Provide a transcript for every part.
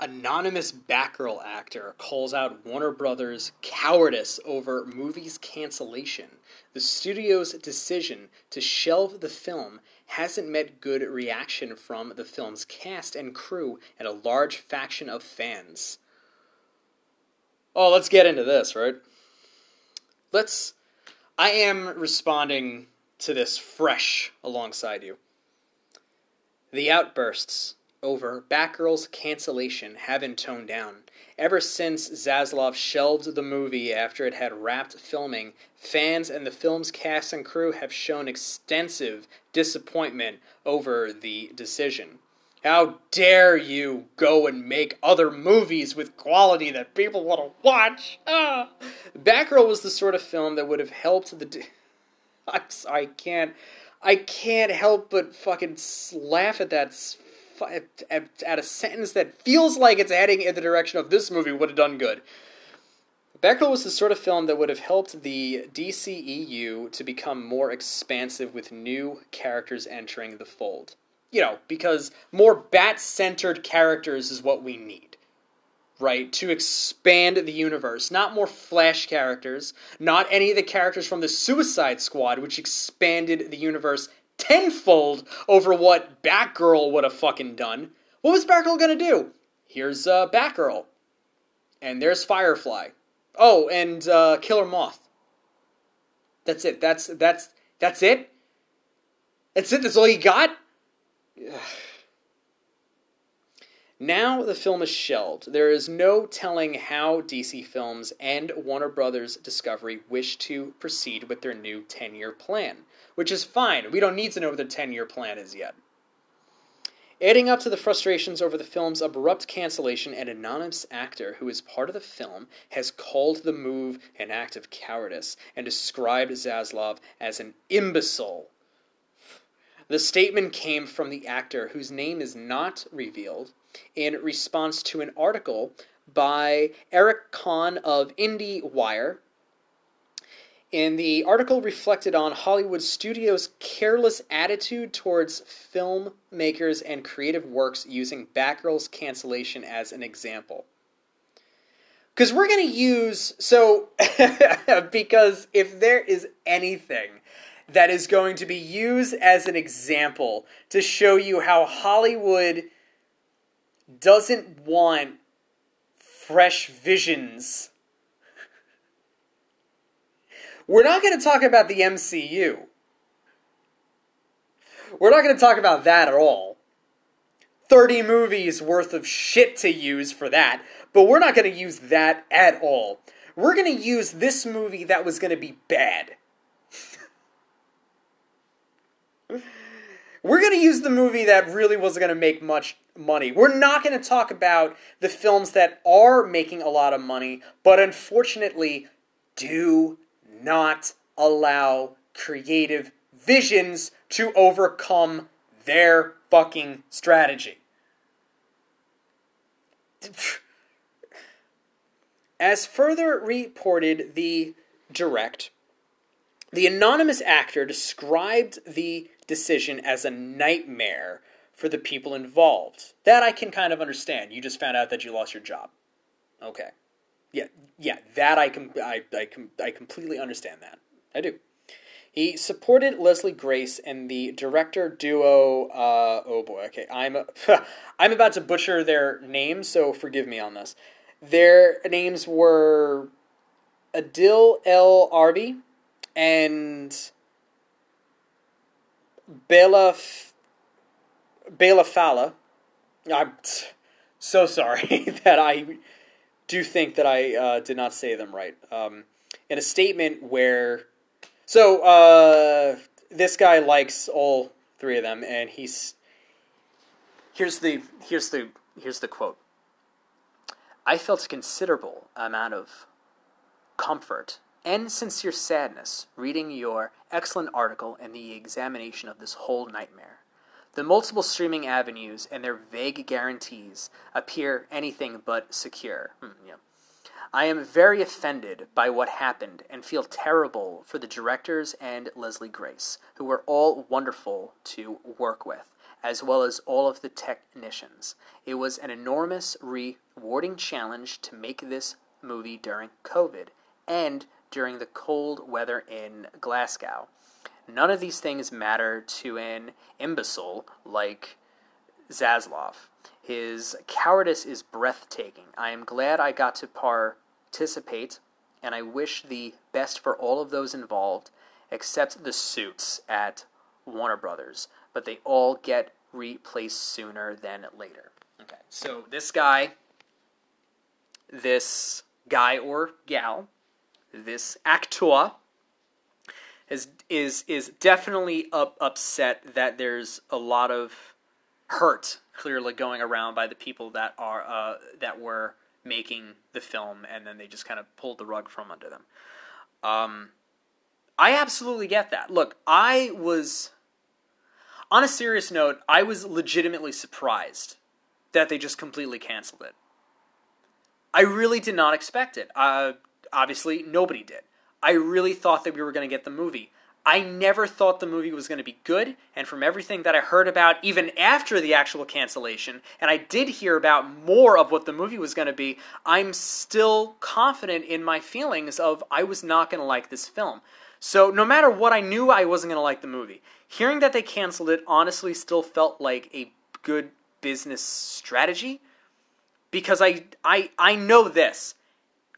Anonymous Batgirl actor calls out Warner Brothers' cowardice over movie's cancellation. The studio's decision to shelve the film hasn't met good reaction from the film's cast and crew and a large faction of fans. Oh, let's get into this, right? Let's. I am responding to this fresh alongside you. The outbursts over Batgirl's cancellation haven't toned down. Ever since Zaslav shelved the movie after it had wrapped filming, fans and the film's cast and crew have shown extensive disappointment over the decision. How dare you go and make other movies with quality that people want to watch? Ah. Batgirl was the sort of film that would have helped the. De- I'm sorry, I can't. I can't help but fucking laugh at that at a sentence that feels like it's heading in the direction of this movie would have done good. Batgirl was the sort of film that would have helped the DCEU to become more expansive with new characters entering the fold. You know, because more bat centered characters is what we need, right? To expand the universe. Not more Flash characters, not any of the characters from the Suicide Squad, which expanded the universe tenfold over what Batgirl would have fucking done. What was Batgirl gonna do? Here's uh, Batgirl, and there's Firefly. Oh, and uh, Killer Moth. That's it. That's that's that's it. That's it. That's all you got. Now the film is shelved. There is no telling how DC Films and Warner Brothers Discovery wish to proceed with their new 10 year plan which is fine. We don't need to know what the 10 year plan is yet. Adding up to the frustrations over the film's abrupt cancellation, an anonymous actor who is part of the film has called the move an act of cowardice and described Zaslav as an imbecile. The statement came from the actor, whose name is not revealed, in response to an article by Eric Kohn of IndieWire and the article reflected on Hollywood studios' careless attitude towards filmmakers and creative works using Batgirl's cancellation as an example. Because we're going to use, so, because if there is anything that is going to be used as an example to show you how Hollywood doesn't want fresh visions we're not going to talk about the MCU. We're not going to talk about that at all. 30 movies worth of shit to use for that, but we're not going to use that at all. We're going to use this movie that was going to be bad. we're going to use the movie that really wasn't going to make much money. We're not going to talk about the films that are making a lot of money, but unfortunately do not allow creative visions to overcome their fucking strategy. As further reported, the direct, the anonymous actor described the decision as a nightmare for the people involved. That I can kind of understand. You just found out that you lost your job. Okay. Yeah, yeah, that I com- I I, com- I completely understand that. I do. He supported Leslie Grace and the director duo. Uh, oh boy, okay, I'm I'm about to butcher their names, so forgive me on this. Their names were Adil El Arbi and Bela Bela Fala. I'm so sorry that I do think that I uh, did not say them right. Um, in a statement where, so uh, this guy likes all three of them, and he's here's the here's the here's the quote. I felt a considerable amount of comfort and sincere sadness reading your excellent article and the examination of this whole nightmare. The multiple streaming avenues and their vague guarantees appear anything but secure. Hmm, yeah. I am very offended by what happened and feel terrible for the directors and Leslie Grace, who were all wonderful to work with, as well as all of the technicians. It was an enormous, rewarding challenge to make this movie during COVID and during the cold weather in Glasgow. None of these things matter to an imbecile like Zaslav. His cowardice is breathtaking. I am glad I got to participate, and I wish the best for all of those involved, except the suits at Warner Brothers. But they all get replaced sooner than later. Okay, so this guy, this guy or gal, this actor is is is definitely up, upset that there's a lot of hurt clearly going around by the people that are uh, that were making the film, and then they just kind of pulled the rug from under them. Um, I absolutely get that. Look, I was on a serious note. I was legitimately surprised that they just completely canceled it. I really did not expect it. Uh, obviously, nobody did. I really thought that we were going to get the movie. I never thought the movie was going to be good, and from everything that I heard about, even after the actual cancellation, and I did hear about more of what the movie was going to be, I'm still confident in my feelings of I was not going to like this film. So, no matter what, I knew I wasn't going to like the movie. Hearing that they canceled it honestly still felt like a good business strategy because I, I, I know this.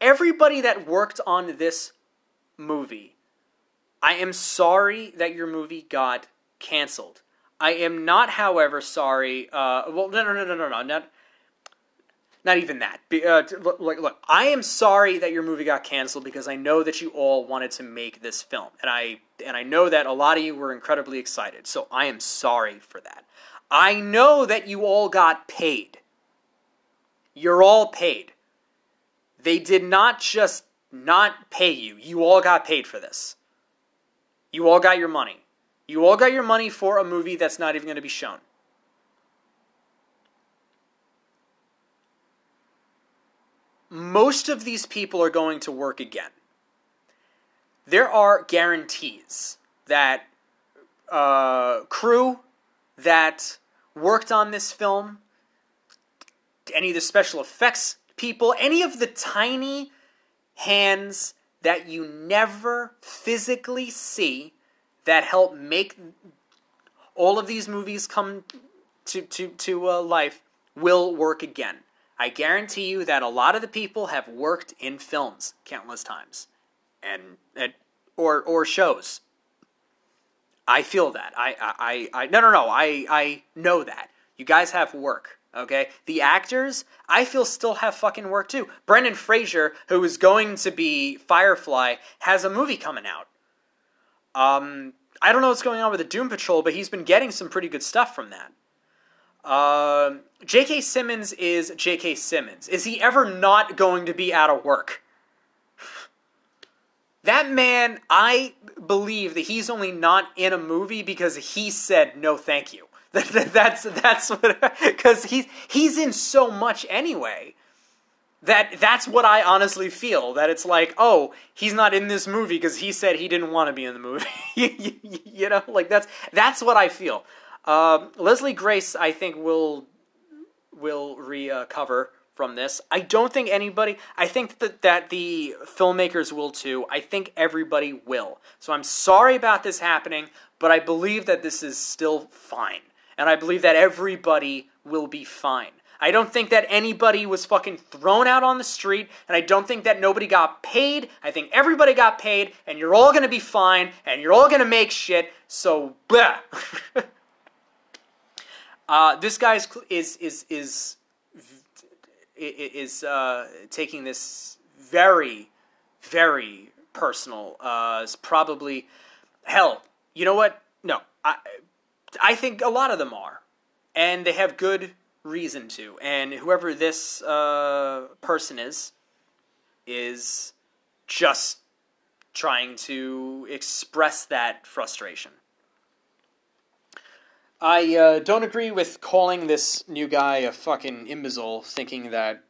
Everybody that worked on this movie. I am sorry that your movie got canceled. I am not, however, sorry. Uh, well, no, no, no, no, no, no, not, not even that. Uh, look, look, look, I am sorry that your movie got canceled because I know that you all wanted to make this film, and I and I know that a lot of you were incredibly excited. So I am sorry for that. I know that you all got paid. You're all paid. They did not just not pay you. You all got paid for this. You all got your money. You all got your money for a movie that's not even going to be shown. Most of these people are going to work again. There are guarantees that uh, crew that worked on this film, any of the special effects people, any of the tiny hands that you never physically see that help make all of these movies come to to to uh, life will work again. I guarantee you that a lot of the people have worked in films countless times, and, and or or shows. I feel that. I I I no no no. I I know that you guys have work. Okay? The actors, I feel still have fucking work too. Brendan Fraser, who is going to be Firefly, has a movie coming out. Um, I don't know what's going on with the Doom Patrol, but he's been getting some pretty good stuff from that. Uh, J.K. Simmons is J.K. Simmons. Is he ever not going to be out of work? That man, I believe that he's only not in a movie because he said no thank you. that's that's what because he's he's in so much anyway that that's what I honestly feel that it's like oh he's not in this movie because he said he didn't want to be in the movie. You, know like that's that's what I feel. Um, Leslie Grace I think will will recover from this. I don't think anybody I think that that the filmmakers will too. I think everybody will. So I'm sorry about this happening but I believe that this is still fine and I believe that everybody will be fine. I don't think that anybody was fucking thrown out on the street, and I don't think that nobody got paid. I think everybody got paid, and you're all gonna be fine, and you're all gonna make shit. So, blah. uh, this guy is is is is is uh, taking this very, very personal. Uh, it's probably hell. You know what? No, I I think a lot of them are, and they have good reason to. And whoever this uh, person is, is just trying to express that frustration. I uh, don't agree with calling this new guy a fucking imbecile, thinking that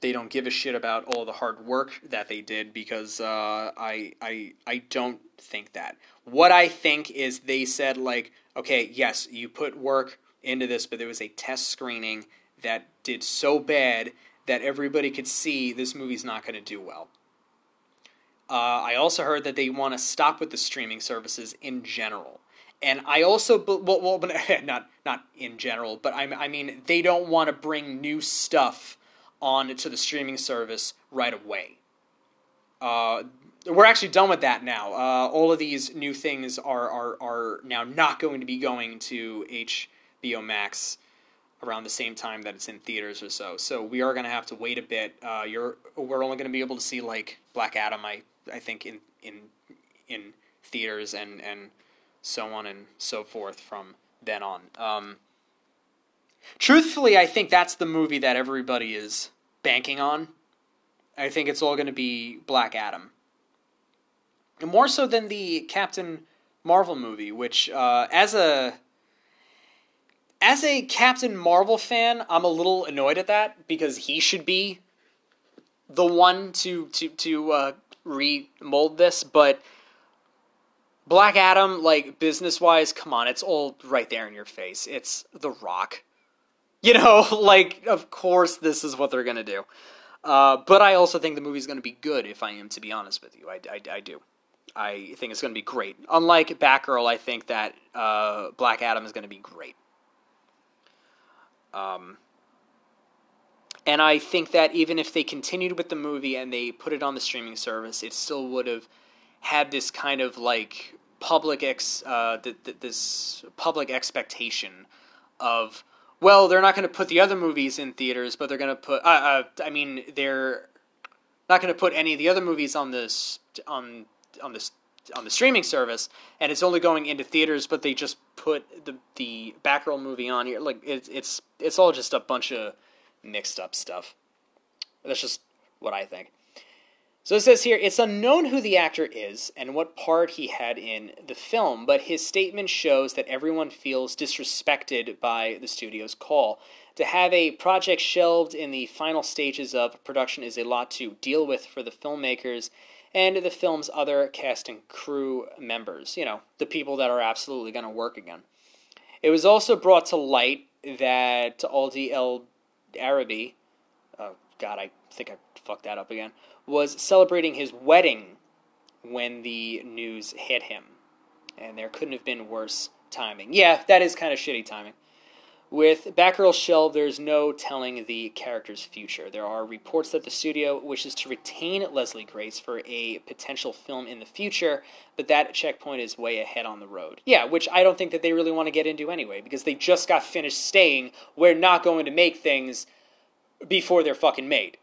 they don't give a shit about all the hard work that they did because uh, I I I don't think that. What I think is they said like, okay, yes, you put work into this, but there was a test screening that did so bad that everybody could see this movie's not going to do well. Uh, I also heard that they want to stop with the streaming services in general, and I also well, well not not in general, but I, I mean they don't want to bring new stuff on to the streaming service right away. Uh, we're actually done with that now. Uh, all of these new things are, are are now not going to be going to HBO Max around the same time that it's in theaters or so. So we are going to have to wait a bit. Uh, you're we're only going to be able to see like Black Adam, I I think in in in theaters and and so on and so forth from then on. Um, truthfully, I think that's the movie that everybody is banking on. I think it's all going to be Black Adam. More so than the Captain Marvel movie, which, uh, as a as a Captain Marvel fan, I'm a little annoyed at that because he should be the one to to to uh, remold this. But Black Adam, like business wise, come on, it's all right there in your face. It's The Rock. You know, like of course this is what they're gonna do. Uh, but I also think the movie's gonna be good. If I am to be honest with you, I, I, I do. I think it's gonna be great. Unlike Batgirl, I think that uh, Black Adam is gonna be great. Um, and I think that even if they continued with the movie and they put it on the streaming service, it still would have had this kind of like public ex uh, th- th- this public expectation of well, they're not going to put the other movies in theaters, but they're going to put. Uh, uh, I mean, they're not going to put any of the other movies on this on on this on the streaming service, and it's only going into theaters. But they just put the the Batgirl movie on here. Like it's it's it's all just a bunch of mixed up stuff. That's just what I think. So it says here it's unknown who the actor is and what part he had in the film, but his statement shows that everyone feels disrespected by the studio's call. To have a project shelved in the final stages of production is a lot to deal with for the filmmakers and the film's other cast and crew members, you know, the people that are absolutely going to work again. It was also brought to light that Aldi El Arabi, oh God, I think I fucked that up again, was celebrating his wedding when the news hit him. And there couldn't have been worse timing. Yeah, that is kind of shitty timing. With Batgirl Shell, there's no telling the character's future. There are reports that the studio wishes to retain Leslie Grace for a potential film in the future, but that checkpoint is way ahead on the road. Yeah, which I don't think that they really want to get into anyway, because they just got finished saying we're not going to make things before they're fucking made.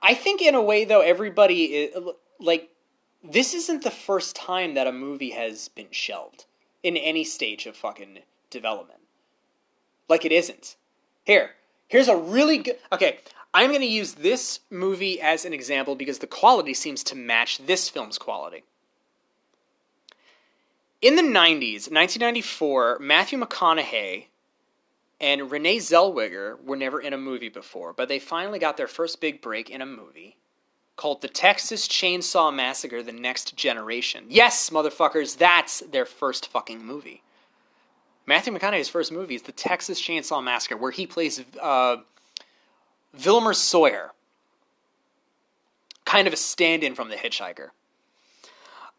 I think in a way though everybody is, like this isn't the first time that a movie has been shelved in any stage of fucking development. Like it isn't. Here, here's a really good Okay, I'm going to use this movie as an example because the quality seems to match this film's quality. In the 90s, 1994, Matthew McConaughey and Renee Zellweger were never in a movie before, but they finally got their first big break in a movie called The Texas Chainsaw Massacre The Next Generation. Yes, motherfuckers, that's their first fucking movie. Matthew McConaughey's first movie is The Texas Chainsaw Massacre, where he plays uh, Vilmer Sawyer, kind of a stand in from The Hitchhiker.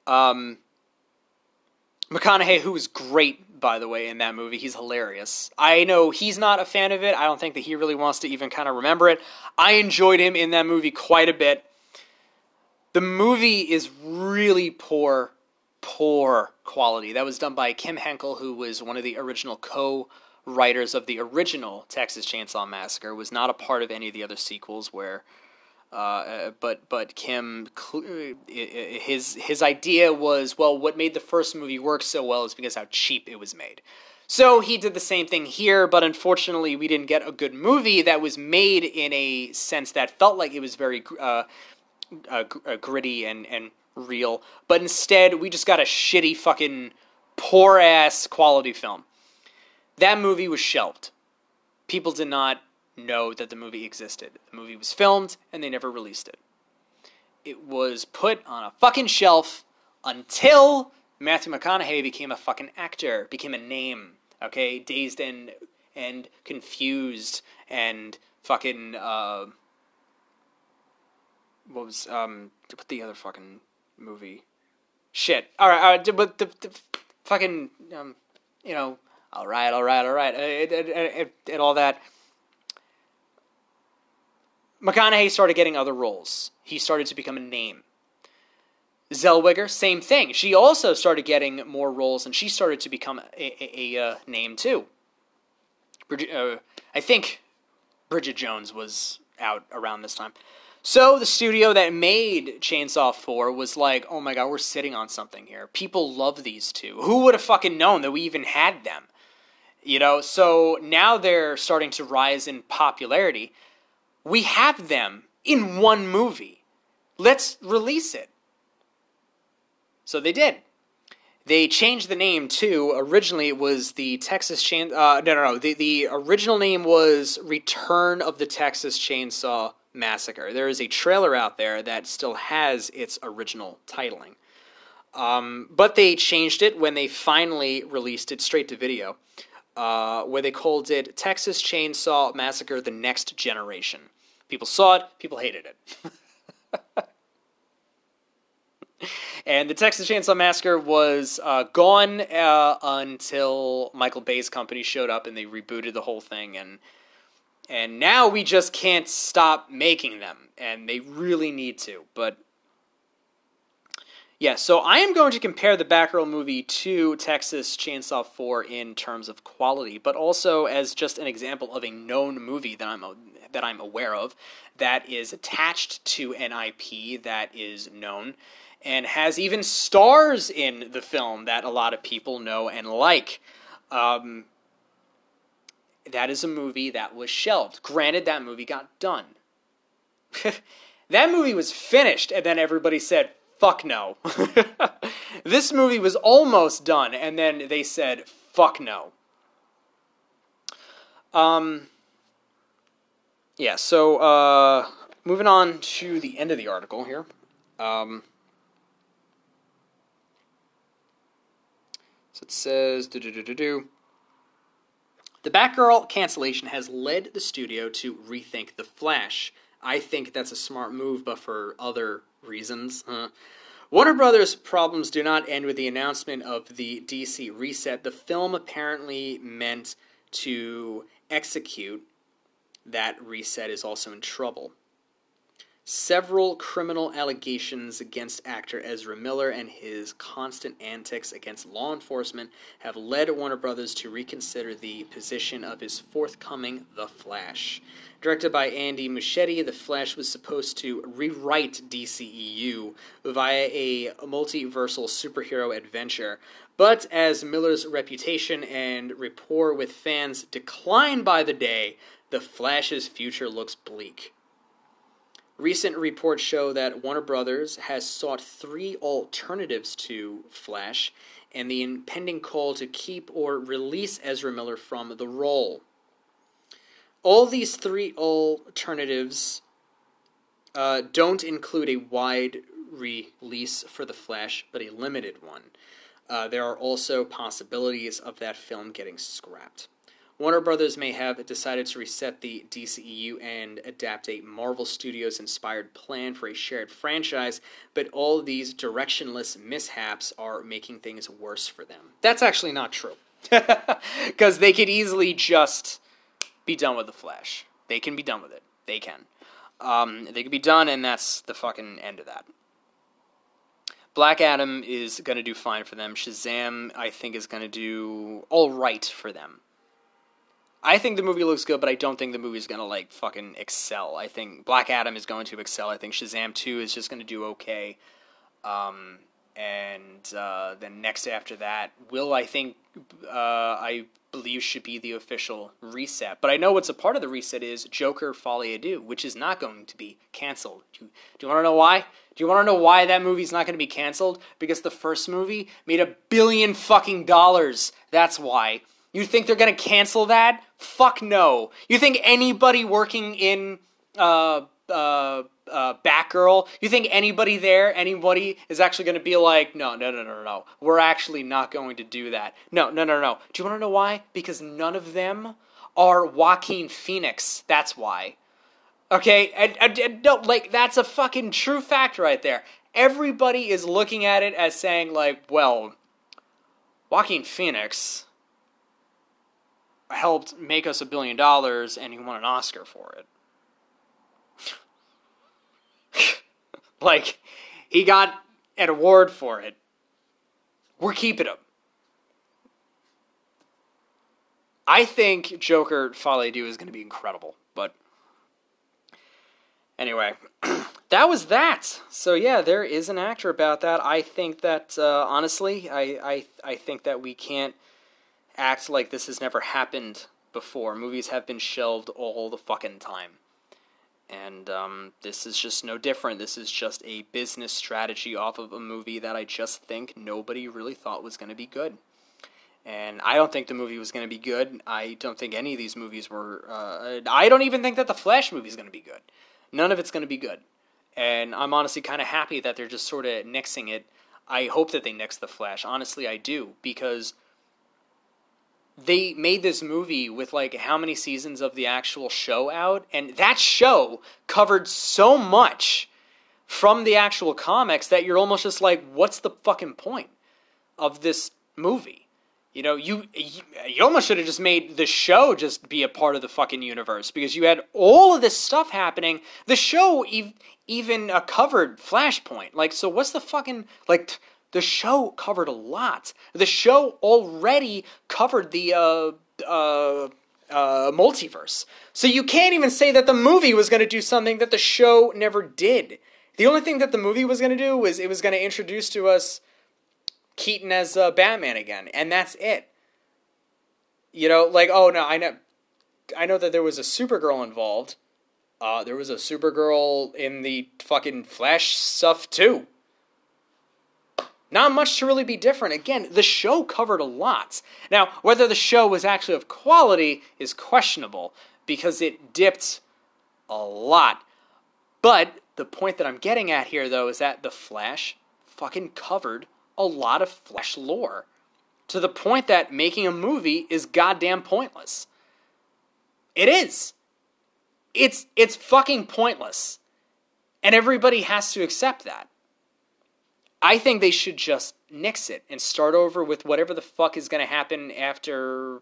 Um, McConaughey, who was great by the way, in that movie. He's hilarious. I know he's not a fan of it. I don't think that he really wants to even kind of remember it. I enjoyed him in that movie quite a bit. The movie is really poor, poor quality. That was done by Kim Henkel, who was one of the original co writers of the original Texas Chainsaw Massacre, was not a part of any of the other sequels where uh, but but Kim, his his idea was well, what made the first movie work so well is because how cheap it was made. So he did the same thing here, but unfortunately, we didn't get a good movie that was made in a sense that felt like it was very uh, uh, uh, gritty and and real. But instead, we just got a shitty fucking poor ass quality film. That movie was shelved. People did not know that the movie existed. The movie was filmed and they never released it. It was put on a fucking shelf until Matthew McConaughey became a fucking actor, became a name. Okay, dazed and and confused and fucking uh, what was um what the other fucking movie? Shit. All right, all right but the, the fucking um you know all right, all right, all right, and, and, and all that. McConaughey started getting other roles. He started to become a name. Zellweger, same thing. She also started getting more roles, and she started to become a, a, a, uh, name too. Bridget, uh, I think Bridget Jones was out around this time. So the studio that made Chainsaw 4 was like, oh my god, we're sitting on something here. People love these two. Who would have fucking known that we even had them? You know, so now they're starting to rise in popularity. We have them in one movie. Let's release it. So they did. They changed the name too. Originally, it was the Texas Chain. Uh, no, no, no. The the original name was Return of the Texas Chainsaw Massacre. There is a trailer out there that still has its original titling. Um, but they changed it when they finally released it straight to video, uh, where they called it Texas Chainsaw Massacre: The Next Generation. People saw it. People hated it. and the Texas Chainsaw Massacre was uh, gone uh, until Michael Bay's company showed up and they rebooted the whole thing, and and now we just can't stop making them, and they really need to. But yeah, so I am going to compare the Batgirl movie to Texas Chainsaw 4 in terms of quality, but also as just an example of a known movie that I'm that I'm aware of that is attached to an IP that is known and has even stars in the film that a lot of people know and like. Um, that is a movie that was shelved. Granted, that movie got done. that movie was finished, and then everybody said, fuck no. this movie was almost done, and then they said, fuck no. Um, yeah, so uh, moving on to the end of the article here. Um, So it says, do do do do do. The Batgirl cancellation has led the studio to rethink The Flash. I think that's a smart move, but for other reasons. Huh? Warner Brothers' problems do not end with the announcement of the DC reset. The film apparently meant to execute that reset is also in trouble. Several criminal allegations against actor Ezra Miller and his constant antics against law enforcement have led Warner Brothers to reconsider the position of his forthcoming The Flash. Directed by Andy Muschietti, The Flash was supposed to rewrite DCEU via a multiversal superhero adventure. But as Miller's reputation and rapport with fans decline by the day, The Flash's future looks bleak. Recent reports show that Warner Brothers has sought three alternatives to Flash and the impending call to keep or release Ezra Miller from the role. All these three alternatives uh, don't include a wide release for The Flash, but a limited one. Uh, there are also possibilities of that film getting scrapped. Warner Brothers may have decided to reset the DCEU and adapt a Marvel Studios inspired plan for a shared franchise, but all these directionless mishaps are making things worse for them. That's actually not true. Because they could easily just be done with The Flash. They can be done with it. They can. Um, they could be done, and that's the fucking end of that. Black Adam is going to do fine for them. Shazam, I think, is going to do all right for them. I think the movie looks good, but I don't think the movie's gonna like fucking excel. I think Black Adam is going to excel. I think Shazam two is just gonna do okay. Um, and uh, then next after that, will I think uh, I believe should be the official reset. But I know what's a part of the reset is Joker à Deux, which is not going to be canceled. Do, do you want to know why? Do you want to know why that movie's not going to be canceled? Because the first movie made a billion fucking dollars. That's why. You think they're going to cancel that? Fuck no. You think anybody working in uh, uh, uh, Batgirl, you think anybody there, anybody is actually going to be like, no, no, no, no, no, we're actually not going to do that. No, no, no, no. Do you want to know why? Because none of them are Joaquin Phoenix. That's why. Okay, and, and, and no, like that's a fucking true fact right there. Everybody is looking at it as saying like, well, Joaquin Phoenix helped make us a billion dollars and he won an Oscar for it. like, he got an award for it. We're keeping him. I think Joker Folie Do is going to be incredible, but anyway, that was that. So yeah, there is an actor about that. I think that uh, honestly, I, I I think that we can't act like this has never happened before. Movies have been shelved all the fucking time. And um, this is just no different. This is just a business strategy off of a movie that I just think nobody really thought was going to be good. And I don't think the movie was going to be good. I don't think any of these movies were. Uh, I don't even think that the Flash movie is going to be good. None of it's going to be good. And I'm honestly kind of happy that they're just sort of nixing it. I hope that they nix the Flash. Honestly, I do because they made this movie with like how many seasons of the actual show out? And that show covered so much from the actual comics that you're almost just like what's the fucking point of this movie? You know you you, you almost should have just made the show just be a part of the fucking universe because you had all of this stuff happening. The show ev- even uh, covered flashpoint. Like so what's the fucking like the show covered a lot. The show already covered the uh, uh, uh, multiverse. So you can't even say that the movie was going to do something that the show never did. The only thing that the movie was going to do was it was going to introduce to us Keaton as uh, Batman again, and that's it. You know, like oh no, I know, I know that there was a Supergirl involved. Uh, there was a Supergirl in the fucking Flash stuff too. Not much to really be different. Again, the show covered a lot. Now, whether the show was actually of quality is questionable because it dipped a lot. But the point that I'm getting at here, though, is that The Flash fucking covered a lot of Flash lore to the point that making a movie is goddamn pointless. It is. It's it's fucking pointless. And everybody has to accept that. I think they should just nix it and start over with whatever the fuck is going to happen after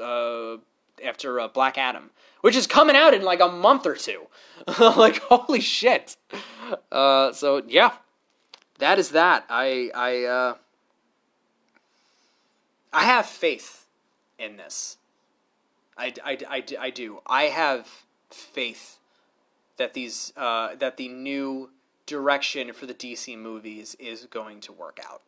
uh, after uh, Black Adam, which is coming out in like a month or two. like holy shit. Uh, so yeah, that is that. I I uh, I have faith in this. I, I, I, I do. I have faith that these uh, that the new direction for the DC movies is going to work out.